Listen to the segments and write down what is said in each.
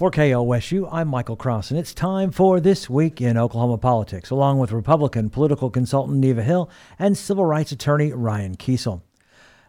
For KOSU, I'm Michael Cross, and it's time for This Week in Oklahoma Politics, along with Republican political consultant Neva Hill and civil rights attorney Ryan Kiesel.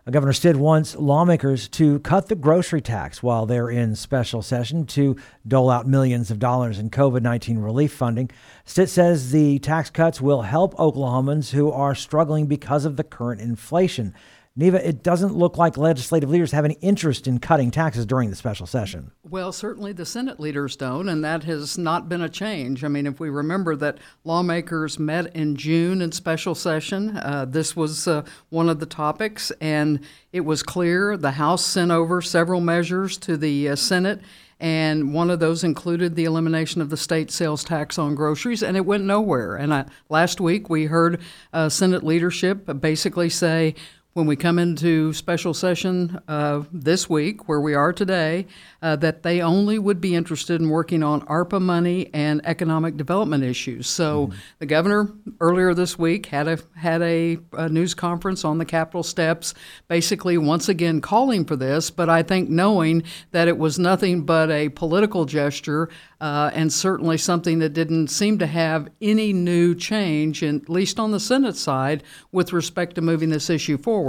Governor Stitt wants lawmakers to cut the grocery tax while they're in special session to dole out millions of dollars in COVID 19 relief funding. Stitt says the tax cuts will help Oklahomans who are struggling because of the current inflation. Neva, it doesn't look like legislative leaders have any interest in cutting taxes during the special session. Well, certainly the Senate leaders don't, and that has not been a change. I mean, if we remember that lawmakers met in June in special session, uh, this was uh, one of the topics, and it was clear the House sent over several measures to the uh, Senate and one of those included the elimination of the state sales tax on groceries, and it went nowhere. And I, last week we heard uh, Senate leadership basically say when we come into special session uh, this week, where we are today, uh, that they only would be interested in working on ARPA money and economic development issues. So mm-hmm. the governor earlier this week had a had a, a, news conference on the Capitol steps, basically once again calling for this. But I think knowing that it was nothing but a political gesture uh, and certainly something that didn't seem to have any new change, at least on the Senate side, with respect to moving this issue forward.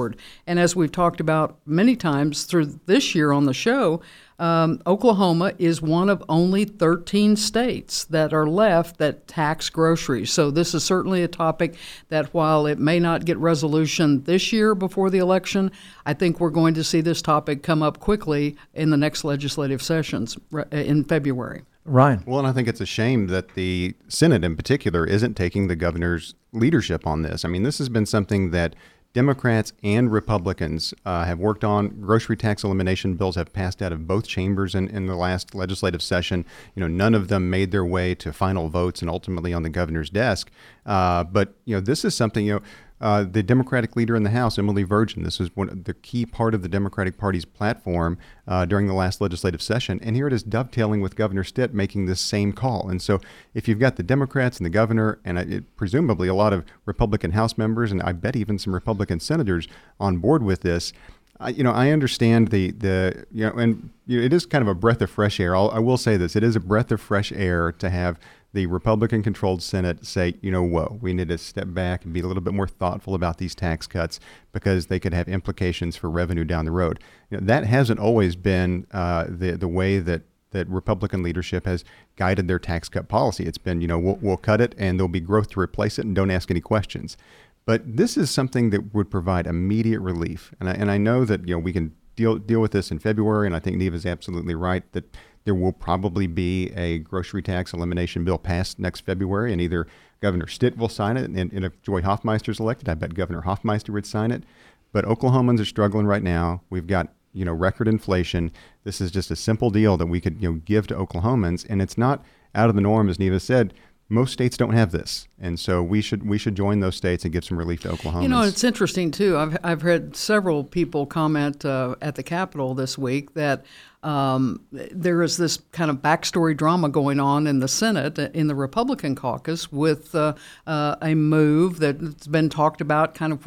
And as we've talked about many times through this year on the show, um, Oklahoma is one of only 13 states that are left that tax groceries. So, this is certainly a topic that, while it may not get resolution this year before the election, I think we're going to see this topic come up quickly in the next legislative sessions in February. Ryan. Well, and I think it's a shame that the Senate in particular isn't taking the governor's leadership on this. I mean, this has been something that Democrats and Republicans uh, have worked on. Grocery tax elimination bills have passed out of both chambers in, in the last legislative session. You know, none of them made their way to final votes and ultimately on the governor's desk. Uh, but you know, this is something you know uh, the Democratic leader in the House, Emily Virgin. This was one the key part of the Democratic Party's platform uh, during the last legislative session, and here it is dovetailing with Governor Stitt making this same call. And so, if you've got the Democrats and the governor, and it, presumably a lot of Republican House members, and I bet even some Republican senators on board with this. I, you know, I understand the the you know, and you know, it is kind of a breath of fresh air. I'll, I will say this: it is a breath of fresh air to have the Republican controlled Senate say, you know, whoa, we need to step back and be a little bit more thoughtful about these tax cuts because they could have implications for revenue down the road. You know, that hasn't always been uh, the, the way that, that Republican leadership has guided their tax cut policy. It's been, you know, we'll, we'll cut it and there'll be growth to replace it and don't ask any questions. But this is something that would provide immediate relief. And I, and I know that, you know, we can deal, deal with this in February, and I think Neva is absolutely right that there will probably be a grocery tax elimination bill passed next February, and either Governor Stitt will sign it, and, and if Joy Hoffmeister is elected, I bet Governor Hoffmeister would sign it. But Oklahomans are struggling right now. We've got you know record inflation. This is just a simple deal that we could you know give to Oklahomans, and it's not out of the norm, as Neva said most states don't have this, and so we should we should join those states and give some relief to Oklahoma. You know, it's interesting too. I've I've heard several people comment uh, at the Capitol this week that um, there is this kind of backstory drama going on in the Senate, uh, in the Republican caucus, with uh, uh, a move that's been talked about, kind of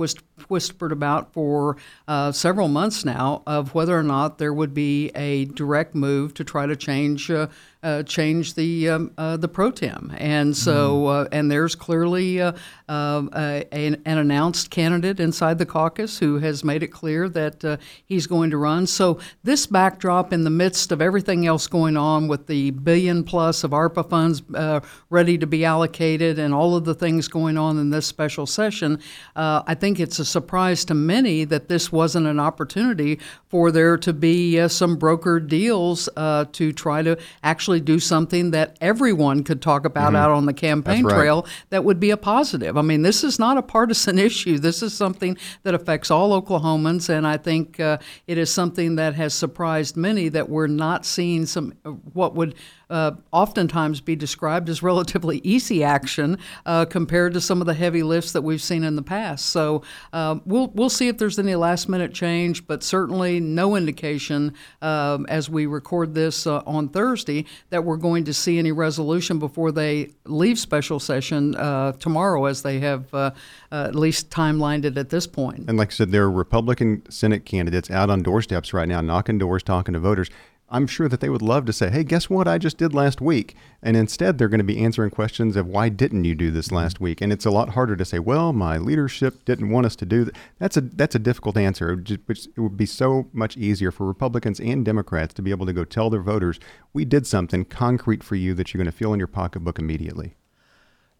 whispered about for uh, several months now, of whether or not there would be a direct move to try to change uh, uh, change the um, uh, the pro tem, and so uh, and there's clearly uh, um, an, an, announced candidate inside the caucus who has made it clear that he's going to run. So this backdrop in the midst of everything else going on with the billion plus of ARPA funds uh, ready to be allocated and all of the things going on in this special session, uh, I think it's a surprise to many that this wasn't an opportunity for there to be uh, some brokered deals uh, to try to actually do something that everyone could talk about mm-hmm. out on the campaign right. trail that would be a positive. I mean, this is not a partisan issue. This is something that affects all Oklahomans, and I think uh, it is something that has surprised many that we're not seeing some uh, what would uh, oftentimes be described as relatively easy action uh, compared to some of the heavy lifts that we've seen in the past. So uh, we'll we'll see if there's any last minute change, but certainly no indication um, as we record this uh, on Thursday that we're going to see any resolution before they leave special session uh, tomorrow, as they have uh, at least timelined it at this point. And like I said, there are Republican Senate candidates out on doorsteps right now, knocking doors, talking to voters I'm sure that they would love to say, hey, guess what I just did last week? And instead, they're going to be answering questions of why didn't you do this last week? And it's a lot harder to say, well, my leadership didn't want us to do that. That's a, that's a difficult answer. It would be so much easier for Republicans and Democrats to be able to go tell their voters, we did something concrete for you that you're going to feel in your pocketbook immediately.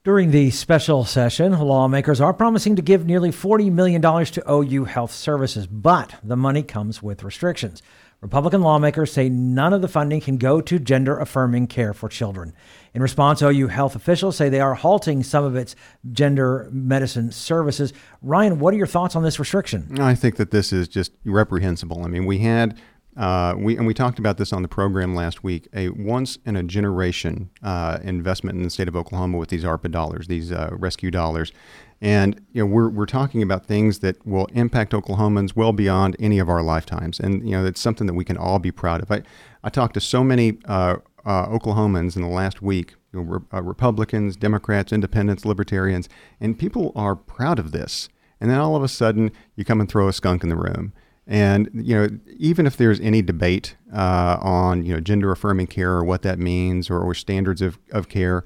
During the special session, lawmakers are promising to give nearly $40 million to OU Health Services, but the money comes with restrictions. Republican lawmakers say none of the funding can go to gender affirming care for children. In response, OU health officials say they are halting some of its gender medicine services. Ryan, what are your thoughts on this restriction? I think that this is just reprehensible. I mean, we had uh, we and we talked about this on the program last week. A once in a generation uh, investment in the state of Oklahoma with these ARPA dollars, these uh, rescue dollars, and you know we're we're talking about things that will impact Oklahomans well beyond any of our lifetimes, and you know it's something that we can all be proud of. I I talked to so many uh, uh, Oklahomans in the last week, you know, re- Republicans, Democrats, Independents, Libertarians, and people are proud of this. And then all of a sudden, you come and throw a skunk in the room. And you know, even if there's any debate uh, on you know gender affirming care or what that means or, or standards of, of care,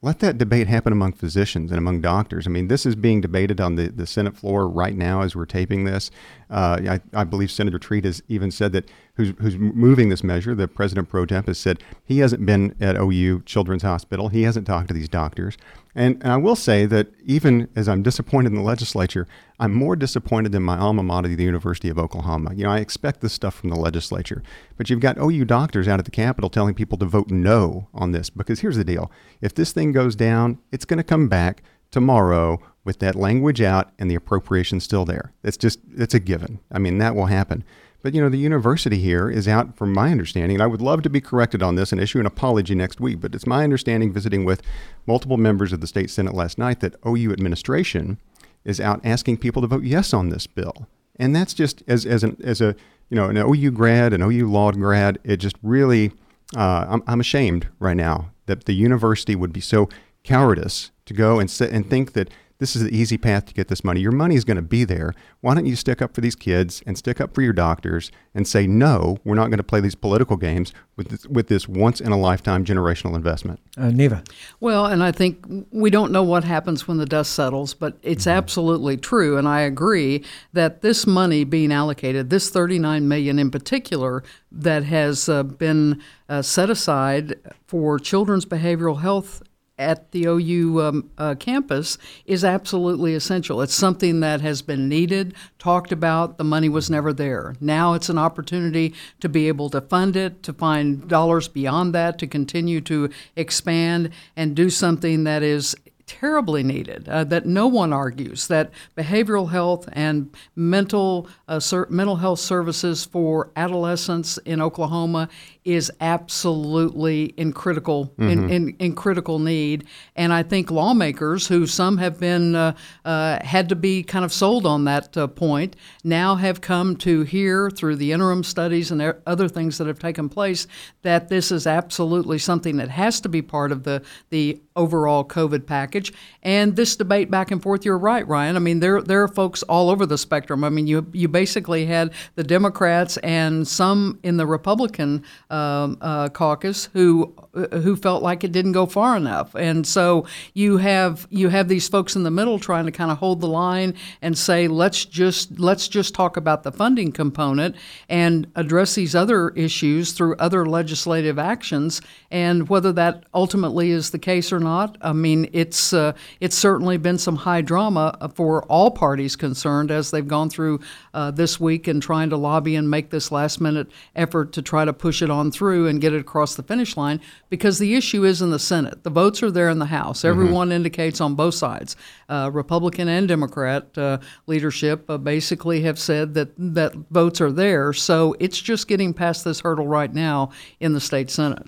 let that debate happen among physicians and among doctors. I mean, this is being debated on the, the Senate floor right now as we're taping this. Uh, I, I, believe Senator Treat has even said that who's, who's moving this measure, the president pro tem, has said he hasn't been at OU Children's Hospital. He hasn't talked to these doctors. And, and I will say that even as I'm disappointed in the legislature, I'm more disappointed in my alma mater, the University of Oklahoma. You know, I expect this stuff from the legislature, but you've got OU doctors out at the Capitol telling people to vote no on this because here's the deal: if this thing goes down, it's going to come back tomorrow with that language out and the appropriation still there. That's just it's a given. I mean, that will happen. But you know, the university here is out, from my understanding, and I would love to be corrected on this and issue an apology next week. But it's my understanding, visiting with multiple members of the state senate last night, that OU administration is out asking people to vote yes on this bill. And that's just as as an as a you know an OU grad, an OU law grad, it just really uh, I'm, I'm ashamed right now that the university would be so cowardice to go and sit and think that this is the easy path to get this money. Your money is going to be there. Why don't you stick up for these kids and stick up for your doctors and say, no, we're not going to play these political games with this, with this once in a lifetime generational investment? Uh, Neva. Well, and I think we don't know what happens when the dust settles, but it's mm-hmm. absolutely true. And I agree that this money being allocated, this 39 million in particular, that has uh, been uh, set aside for children's behavioral health at the OU um, uh, campus is absolutely essential. It's something that has been needed, talked about. The money was never there. Now it's an opportunity to be able to fund it, to find dollars beyond that, to continue to expand and do something that is terribly needed, uh, that no one argues, that behavioral health and mental, uh, ser- mental health services for adolescents in Oklahoma is absolutely in critical mm-hmm. in, in, in, critical need. And I think lawmakers, who some have been uh, uh, had to be kind of sold on that uh, point, now have come to hear through the interim studies and other things that have taken place that this is absolutely something that has to be part of the the overall COVID package. And this debate back and forth, you're right, Ryan. I mean, there there are folks all over the spectrum. I mean, you you basically had the Democrats and some in the Republican. Uh, um, uh, caucus who uh, who felt like it didn't go far enough, and so you have you have these folks in the middle trying to kind of hold the line and say let's just let's just talk about the funding component and address these other issues through other legislative actions, and whether that ultimately is the case or not. I mean, it's uh, it's certainly been some high drama for all parties concerned as they've gone through uh, this week and trying to lobby and make this last minute effort to try to push it on through and get it across the finish line because the issue is in the Senate. The votes are there in the House. Mm-hmm. Everyone indicates on both sides, uh, Republican and Democrat uh, leadership, uh, basically have said that that votes are there. So it's just getting past this hurdle right now in the state Senate.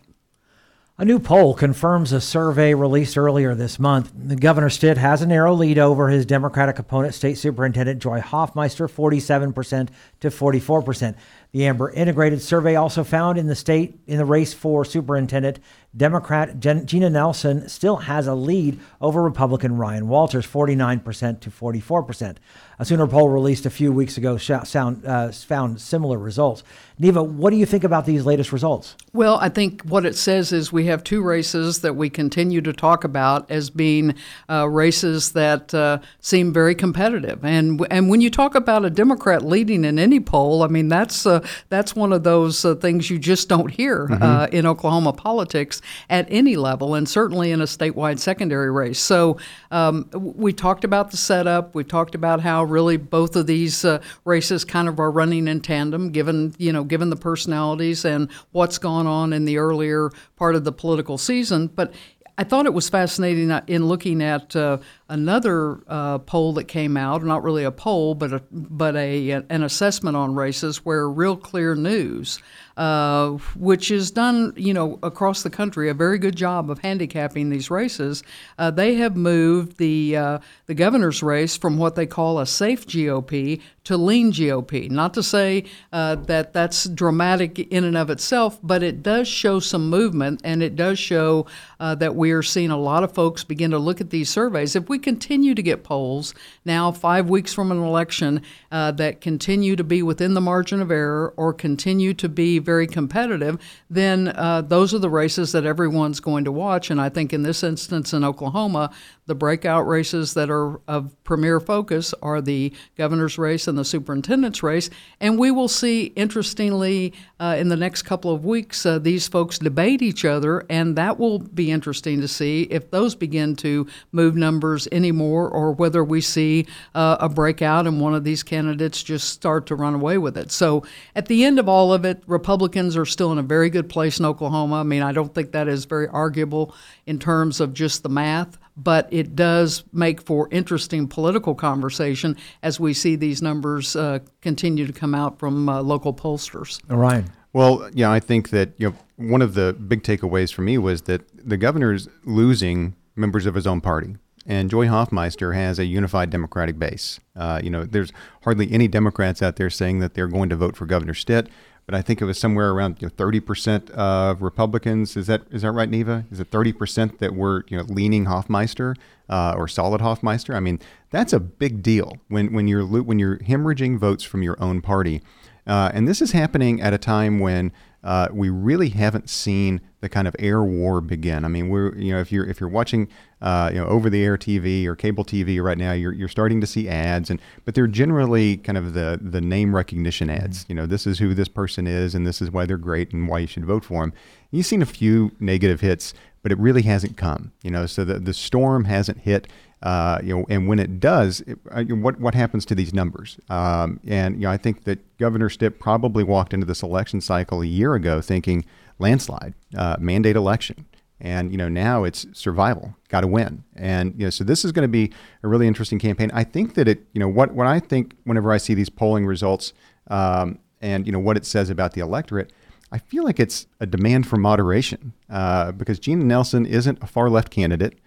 A new poll confirms a survey released earlier this month. Governor Stitt has a narrow lead over his Democratic opponent, State Superintendent Joy Hoffmeister, 47% to 44%. The Amber Integrated Survey also found in the state in the race for superintendent, Democrat Jena Nelson still has a lead over Republican Ryan Walters, 49% to 44%. A Sooner poll released a few weeks ago sound, uh, found similar results. Neva, what do you think about these latest results? Well, I think what it says is we have two races that we continue to talk about as being uh, races that uh, seem very competitive. And and when you talk about a Democrat leading in any poll, I mean that's uh, that's one of those uh, things you just don't hear mm-hmm. Uh, in Oklahoma politics at any level, and certainly in a statewide secondary race. So um, we talked about the setup. We talked about how really both of these uh, races kind of are running in tandem, given you know given the personalities and what's gone on in the earlier part of the political season. But I thought it was fascinating in looking at uh, another uh, poll that came out, not really a poll, but a, but a an assessment on races, where Real Clear News, uh, which has done you know across the country a very good job of handicapping these races, uh, they have moved the uh, the governor's race from what they call a safe GOP to lean GOP. Not to say uh, that that's dramatic in and of itself, but it does show some movement, and it does show uh, that we are seeing a lot of folks begin to look at these surveys. If we continue to get polls now, five weeks from an election, that continue to be within the margin of error or continue to be very competitive, then uh, those are the races that everyone's going to watch. And I think in this instance in Oklahoma, the breakout races that are of premier focus are the governor's race and the superintendent's race. And we will see, interestingly, uh, in the next couple of weeks, uh, these folks debate each other, and that will be interesting to see if those begin to move numbers anymore or whether we see uh, a breakout and one of these candidates just start to run away with it. So at the end of all of it, Republicans are still in a very good place in Oklahoma. I mean, I don't think that is very arguable in terms of just the math but it does make for interesting political conversation as we see these numbers uh, continue to come out from uh, local pollsters. Ryan. Well, yeah, I think that you know one of the big takeaways for me was that the governor's losing members of his own party. And Joy Hoffmeister has a unified Democratic base. Uh, you know, there's hardly any Democrats out there saying that they're going to vote for Governor Stitt but I think it was somewhere around you know, 30% of Republicans. Is that is that right, Neva? Is it 30% that were you know leaning Hoffmeister uh, or solid Hoffmeister? I mean, that's a big deal when when you're when you're hemorrhaging votes from your own party, uh, and this is happening at a time when uh, we really haven't seen the kind of air war begin. I mean, we're you know if you're if you're watching uh, you know over the air TV or cable TV right now, you're you're starting to see ads, and but they're generally kind of the the name recognition ads. Mm-hmm. You know, this is who this person is, and this is why they're great, and why you should vote for them. You've seen a few negative hits, but it really hasn't come. You know, so the the storm hasn't hit. Uh, you know, and when it does, it, uh, what what happens to these numbers? Um, and you know, I think that Governor Stitt probably walked into this election cycle a year ago thinking landslide, uh, mandate election, and you know now it's survival, got to win, and you know so this is going to be a really interesting campaign. I think that it, you know, what what I think whenever I see these polling results, um, and you know what it says about the electorate. I feel like it's a demand for moderation uh, because Jena Nelson isn't a far left candidate.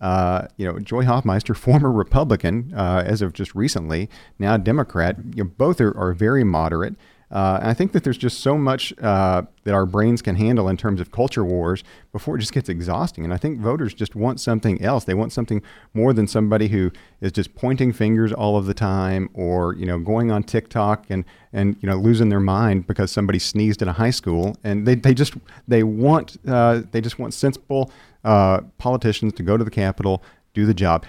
Uh, you know, Joy Hoffmeister, former Republican, uh, as of just recently, now Democrat. You know, both are, are very moderate. Uh, and I think that there's just so much uh, that our brains can handle in terms of culture wars before it just gets exhausting. And I think voters just want something else. They want something more than somebody who is just pointing fingers all of the time, or you know, going on TikTok and and you know, losing their mind because somebody sneezed in a high school. And they, they just they want uh, they just want sensible uh, politicians to go to the Capitol, do the job.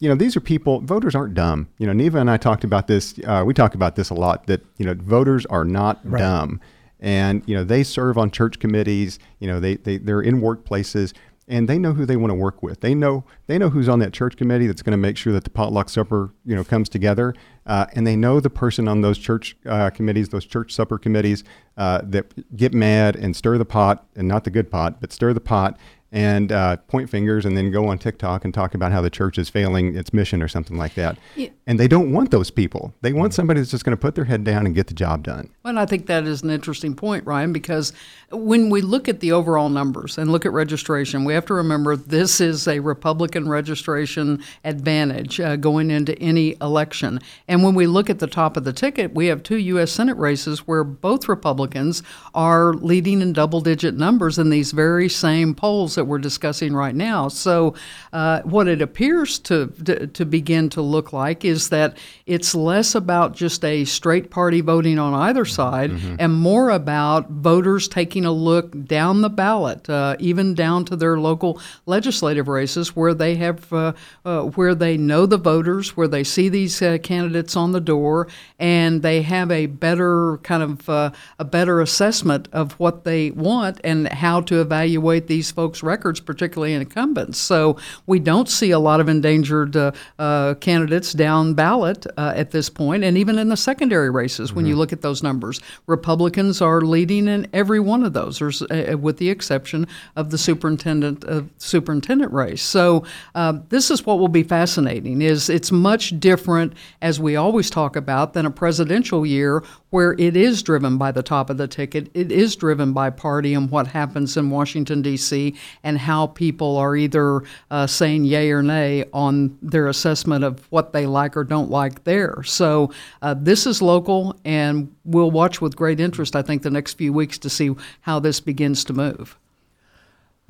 You know, these are people. Voters aren't dumb. You know, Neva and I talked about this. Uh, we talk about this a lot. That you know, voters are not right. dumb, and you know, they serve on church committees. You know, they they they're in workplaces and they know who they want to work with. They know they know who's on that church committee that's going to make sure that the potluck supper you know comes together, uh, and they know the person on those church uh, committees, those church supper committees uh, that get mad and stir the pot, and not the good pot, but stir the pot and uh, point fingers and then go on TikTok and talk about how the church is failing its mission or something like that. Yeah. And they don't want those people. They want somebody that's just going to put their head down and get the job done. Well, I think that is an interesting point, Ryan, because when we look at the overall numbers and look at registration, we have to remember this is a Republican registration advantage uh, going into any election. And when we look at the top of the ticket, we have two U.S. Senate races where both Republicans are leading in double digit numbers in these very same polls that we're discussing right now. So, uh, what it appears to, to, to begin to look like is that it's less about just a straight party voting on either side mm-hmm. and more about voters taking a look down the ballot, uh, even down to their local legislative races where they have uh, uh where they know the voters, where they see these uh, candidates on the door, and they have a better kind of uh, a better assessment of what they want and how to evaluate these folks' records, particularly incumbents. So we don't see a lot of endangered uh, uh, candidates down ballot uh, at this point, and even in the secondary races, mm-hmm. when you mm-hmm. look at those numbers, Republicans are leading in every one of those, uh, with the exception of the superintendent uh, superintendent race. So uh, this is what will be fascinating. Is it's much different, as we always talk about, than a presidential year where it is driven by the top of the ticket. It is driven by party and what happens in Washington, D.C., and how people are either uh, saying yay or nay on their assessment of what they like or don't like there. So uh, this is local, and we'll watch with great interest, I think, the next few weeks to see how this begins to move.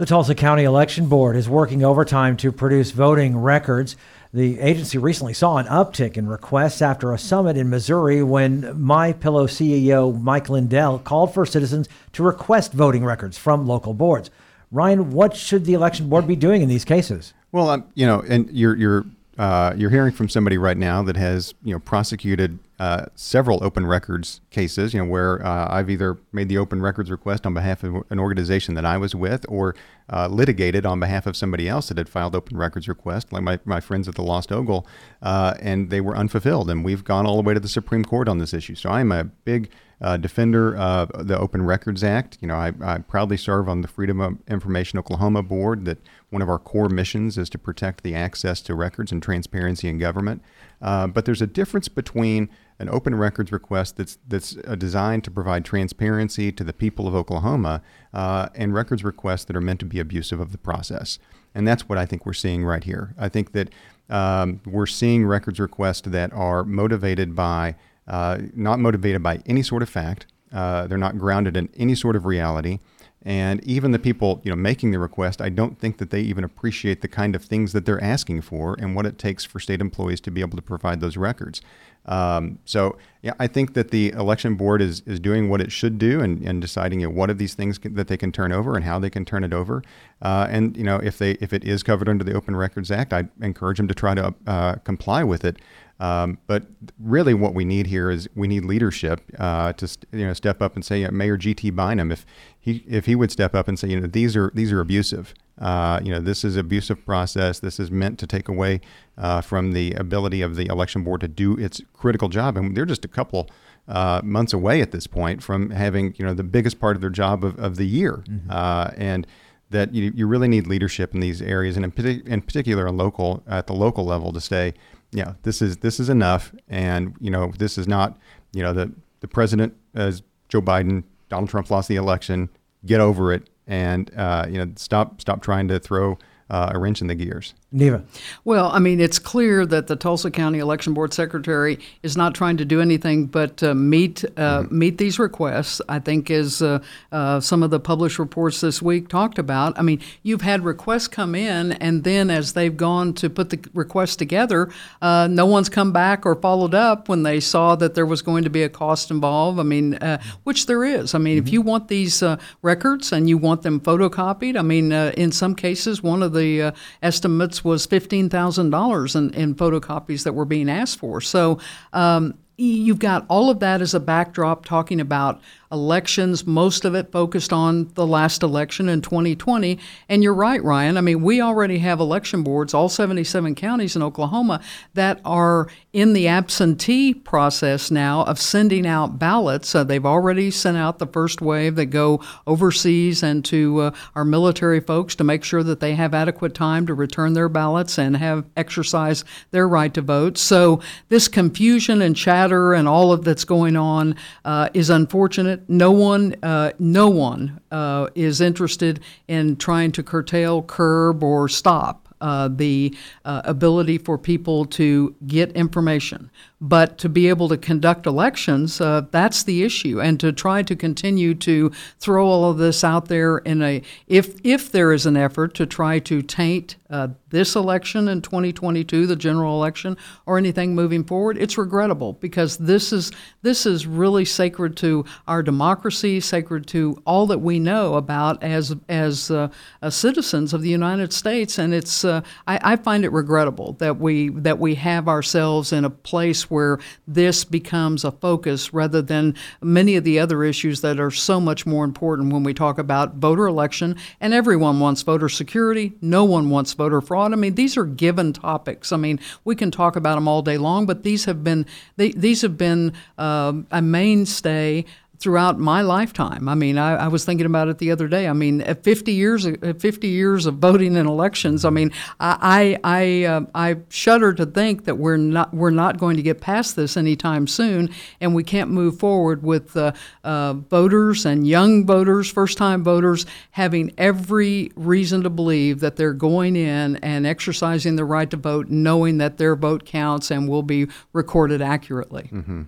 The Tulsa County Election Board is working overtime to produce voting records. The agency recently saw an uptick in requests after a summit in Missouri when My Pillow CEO Mike Lindell called for citizens to request voting records from local boards. Ryan, what should the election board be doing in these cases? Well, um, you know, and you're you're uh, you're hearing from somebody right now that has you know prosecuted uh, several open records cases. You know where uh, I've either made the open records request on behalf of an organization that I was with, or uh, litigated on behalf of somebody else that had filed open records request, like my, my friends at the Lost Ogle, uh, and they were unfulfilled. And we've gone all the way to the Supreme Court on this issue. So I'm a big uh, defender of the Open Records Act. You know, I, I, proudly serve on the Freedom of Information Oklahoma board. That one of our core missions is to protect the access to records and transparency in government. Uh, but there's a difference between an open records request that's that's uh, designed to provide transparency to the people of Oklahoma uh, and records requests that are meant to be abusive of the process. And that's what I think we're seeing right here. I think that um, we're seeing records requests that are motivated by uh, not motivated by any sort of fact. Uh, they're not grounded in any sort of reality. And even the people, you know, making the request, I don't think that they even appreciate the kind of things that they're asking for and what it takes for state employees to be able to provide those records. Um, so, yeah, I think that the election board is, is doing what it should do and, and deciding you know, what of these things can, that they can turn over and how they can turn it over. Uh, and you know, if they if it is covered under the Open Records Act, I encourage them to try to uh, comply with it. Um, but really, what we need here is we need leadership uh, to you know step up and say, Mayor G.T. Bynum, if he if he would step up and say, you know, these are these are abusive. Uh, you know, this is abusive process. This is meant to take away uh, from the ability of the election board to do its critical job, and they're just a couple. Uh, months away at this point from having you know the biggest part of their job of, of the year, mm-hmm. Uh, and that you, you really need leadership in these areas, and in, in particular, a local at the local level to say, yeah, this is this is enough, and you know this is not you know the the president as Joe Biden, Donald Trump lost the election. Get over it, and uh, you know stop stop trying to throw uh, a wrench in the gears. Neva. Well, I mean, it's clear that the Tulsa County Election Board Secretary is not trying to do anything but uh, meet uh, mm-hmm. meet these requests. I think, as uh, uh, some of the published reports this week talked about. I mean, you've had requests come in, and then as they've gone to put the requests together, uh, no one's come back or followed up when they saw that there was going to be a cost involved. I mean, uh, which there is. I mean, mm-hmm. if you want these records and you want them photocopied, I mean, in some cases, one of the estimates was $15,000 in, in photocopies that were being asked for. So, um, you've got all of that as a backdrop talking about elections, most of it focused on the last election in 2020. And you're right, Ryan. I mean, we already have election boards, all 77 counties in Oklahoma, that are in the absentee process now of sending out ballots. Uh, they've already sent out the first wave that go overseas and to uh, our military folks to make sure that they have adequate time to return their ballots and have exercise their right to vote. So this confusion and chatter and all of that's going on uh, is unfortunate no one, uh, no one uh, is interested in trying to curtail, curb, or stop uh, the uh, ability for people to get information. But to be able to conduct elections, uh, that's the issue. And to try to continue to throw all of this out there in a, if, if there is an effort to try to taint uh, this election in 2022, the general election, or anything moving forward, it's regrettable because this is, this is really sacred to our democracy, sacred to all that we know about as, as uh, uh, citizens of the United States. And it's, uh, I, I find it regrettable that we, that we have ourselves in a place where this becomes a focus rather than many of the other issues that are so much more important when we talk about voter election. And everyone wants voter security. No one wants voter fraud. I mean, these are given topics. I mean, we can talk about them all day long, but these have been they, these have been uh, a mainstay throughout my lifetime. I mean, I, I, was thinking about it the other day. I mean, at 50 years, 50 years of voting in elections. I mean, I I uh, I shudder to think that we're not we're not going to get past this anytime soon, and we can't move forward with uh, uh, voters and young voters, first-time voters, having every reason to believe that they're going in and exercising the right to vote, knowing that their vote counts and will be recorded accurately. Mm-hmm.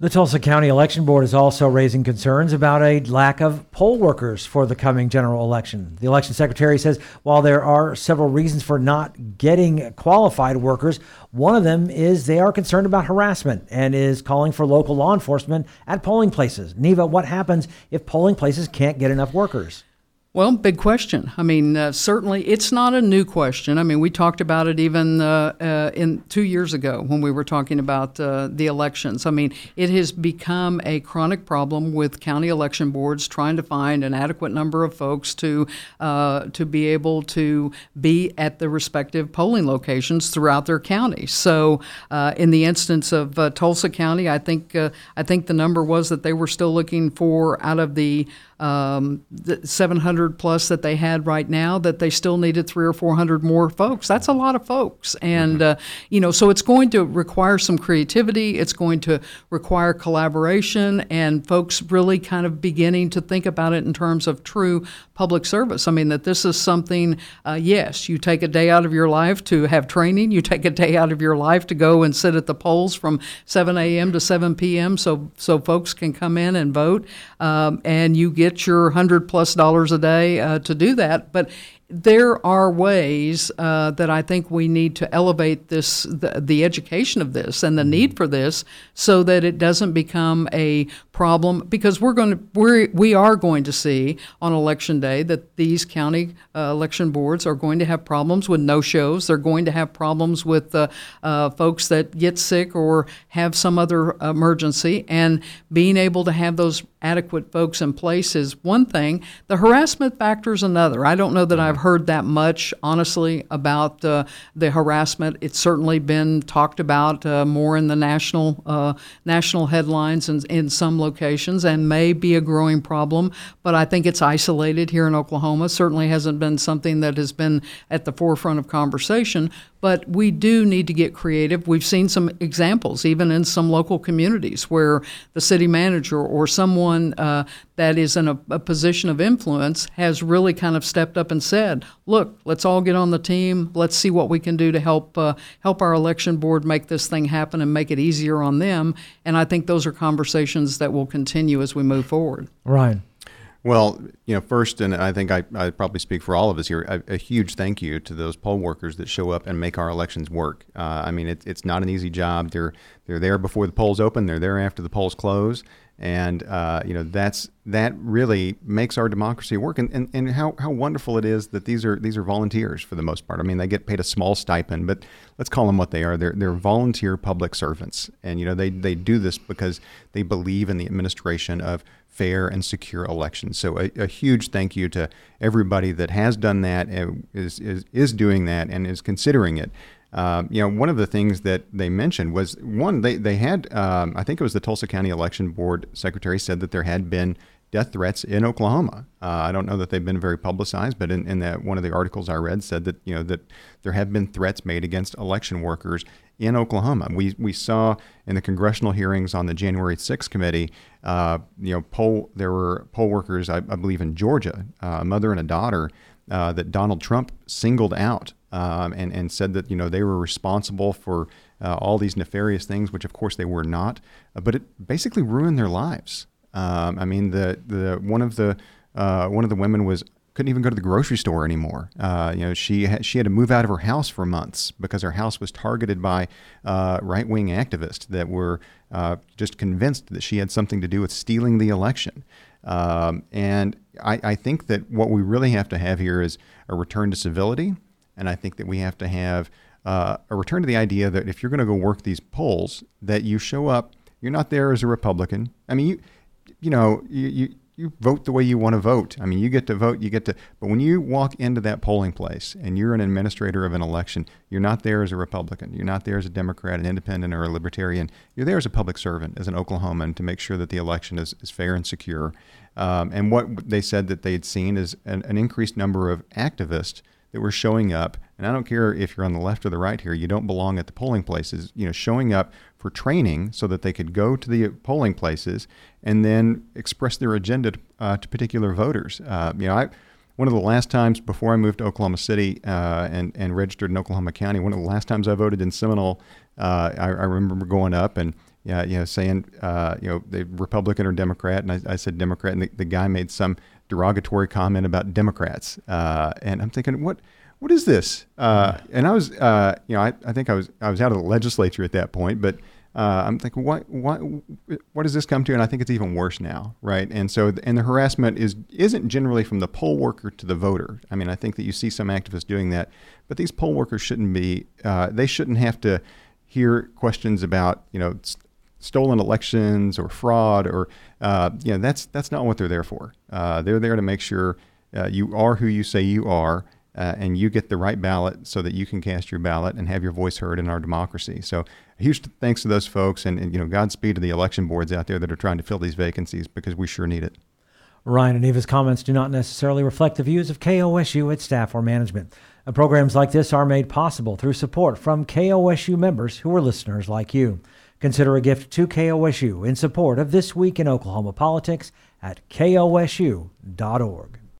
The Tulsa County Election Board is also raising concerns about a lack of poll workers for the coming general election. The election secretary says while there are several reasons for not getting qualified workers, one of them is they are concerned about harassment and is calling for local law enforcement at polling places. Neva, what happens if polling places can't get enough workers? Well, big question. I mean, uh, certainly it's not a new question. I mean, we talked about it even uh, uh, in two years ago when we were talking about uh, the elections. I mean, it has become a chronic problem with county election boards trying to find an adequate number of folks to uh, to be able to be at the respective polling locations throughout their county. So, uh, in the instance of Tulsa County, I think I think the number was that they were still looking for out of the um, the 700 plus that they had right now, that they still needed three or 400 more folks. That's a lot of folks. And, mm-hmm. uh, you know, so it's going to require some creativity. It's going to require collaboration and folks really kind of beginning to think about it in terms of true public service. I mean, that this is something, uh, yes, you take a day out of your life to have training, you take a day out of your life to go and sit at the polls from 7 a.m. to 7 p.m. so, so folks can come in and vote. Um, and you get your 100 plus dollars a day uh, to do that. But there are ways uh, that I think we need to elevate this, the, the, education of this and the mm-hmm. need for this, so that it doesn't become a problem. Because we're going to, we're, we are going to see on election day that these county uh, election boards are going to have problems with no shows. They're going to have problems with uh, uh folks that get sick or have some other emergency, and being able to have those adequate folks in place is one thing. The harassment factor is another. I don't know that I've heard that much, honestly, about uh, the harassment. It's certainly been talked about uh, more in the national uh, national headlines and in some locations, and may be a growing problem. But I think it's isolated here in Oklahoma. Certainly hasn't been something that has been at the forefront of conversation. But we do need to get creative. We've seen some examples, even in some local communities, where the city manager or someone uh, that is in a, a, position of influence has really kind of stepped up and said, "Look, let's all get on the team. Let's see what we can do to help uh, help our election board make this thing happen and make it easier on them." And I think those are conversations that will continue as we move forward. Ryan. Well, you know, first, and I think I, I probably speak for all of us here, a, a, huge thank you to those poll workers that show up and make our elections work. Uh, I mean, it, it's not an easy job. They're they're there before the polls open. They're there after the polls close, And uh, you know that's that really makes our democracy work, and, and, and how, how wonderful it is that these are these are volunteers for the most part. I mean, they get paid a small stipend, but let's call them what they are. They're they're volunteer public servants, and you know they they do this because they believe in the administration of fair and secure elections. So a, a huge thank you to everybody that has done that, is is is doing that, and is considering it. Um, you know, one of the things that they mentioned was one, they, they had, um, I think it was the Tulsa County Election Board secretary said that there had been death threats in Oklahoma. Uh, I don't know that they've been very publicized, but in, in that one of the articles I read said that, you know, that there have been threats made against election workers in Oklahoma. We, we saw in the congressional hearings on the January 6th committee, uh, you know, poll, there were poll workers, I, I believe in Georgia, uh, a mother and a daughter, uh, that Donald Trump singled out um, and, and said that you know they were responsible for uh, all these nefarious things, which of course they were not. Uh, but it basically ruined their lives. Um, I mean, the the one of the uh, one of the women was couldn't even go to the grocery store anymore. Uh, you know, she ha- she had to move out of her house for months because her house was targeted by uh, right wing activists that were uh, just convinced that she had something to do with stealing the election. Um, and I, I, think that what we really have to have here is a return to civility. And I think that we have to have uh, a return to the idea that if you're going to go work these polls, that you show up. You're not there as a Republican. I mean, you, you know, you, you you vote the way you want to vote. I mean, you get to vote, you get to, but when you walk into that polling place and you're an administrator of an election, you're not there as a Republican. You're not there as a Democrat, an independent, or a libertarian. You're there as a public servant, as an Oklahoman, to make sure that the election is, is fair and secure. Um, and what they said that they'd seen is an, an increased number of activists that were showing up, and I don't care if you're on the left or the right here, you don't belong at the polling places, you know, showing up for training so that they could go to the polling places and then express their agenda to, uh, to particular voters. Uh, you know, I, one of the last times before I moved to Oklahoma City uh, and, and registered in Oklahoma County, one of the last times I voted in Seminole, uh, I, I remember going up and yeah, you know, saying, uh, you know, the Republican or Democrat, and I, I said Democrat, and the, the, guy made some derogatory comment about Democrats, uh, and I'm thinking, what, what is this? Uh, and I was, uh, you know, I, I think I was, I was out of the legislature at that point, but uh, I'm thinking, what, what, what does this come to? And I think it's even worse now, right? And so, and the harassment is isn't generally from the poll worker to the voter. I mean, I think that you see some activists doing that, but these poll workers shouldn't be. Uh, they shouldn't have to hear questions about, you know, stolen elections or fraud or uh, you know that's that's not what they're there for. Uh, they're there to make sure uh, you are who you say you are. Uh, and you get the right ballot so that you can cast your ballot and have your voice heard in our democracy. So, huge thanks to those folks, and, and you know, Godspeed to the election boards out there that are trying to fill these vacancies because we sure need it. Ryan and Neva's comments do not necessarily reflect the views of KOSU, its staff, or management. Uh, programs like this are made possible through support from KOSU members who are listeners like you. Consider a gift to KOSU in support of This Week in Oklahoma Politics at kosu.org.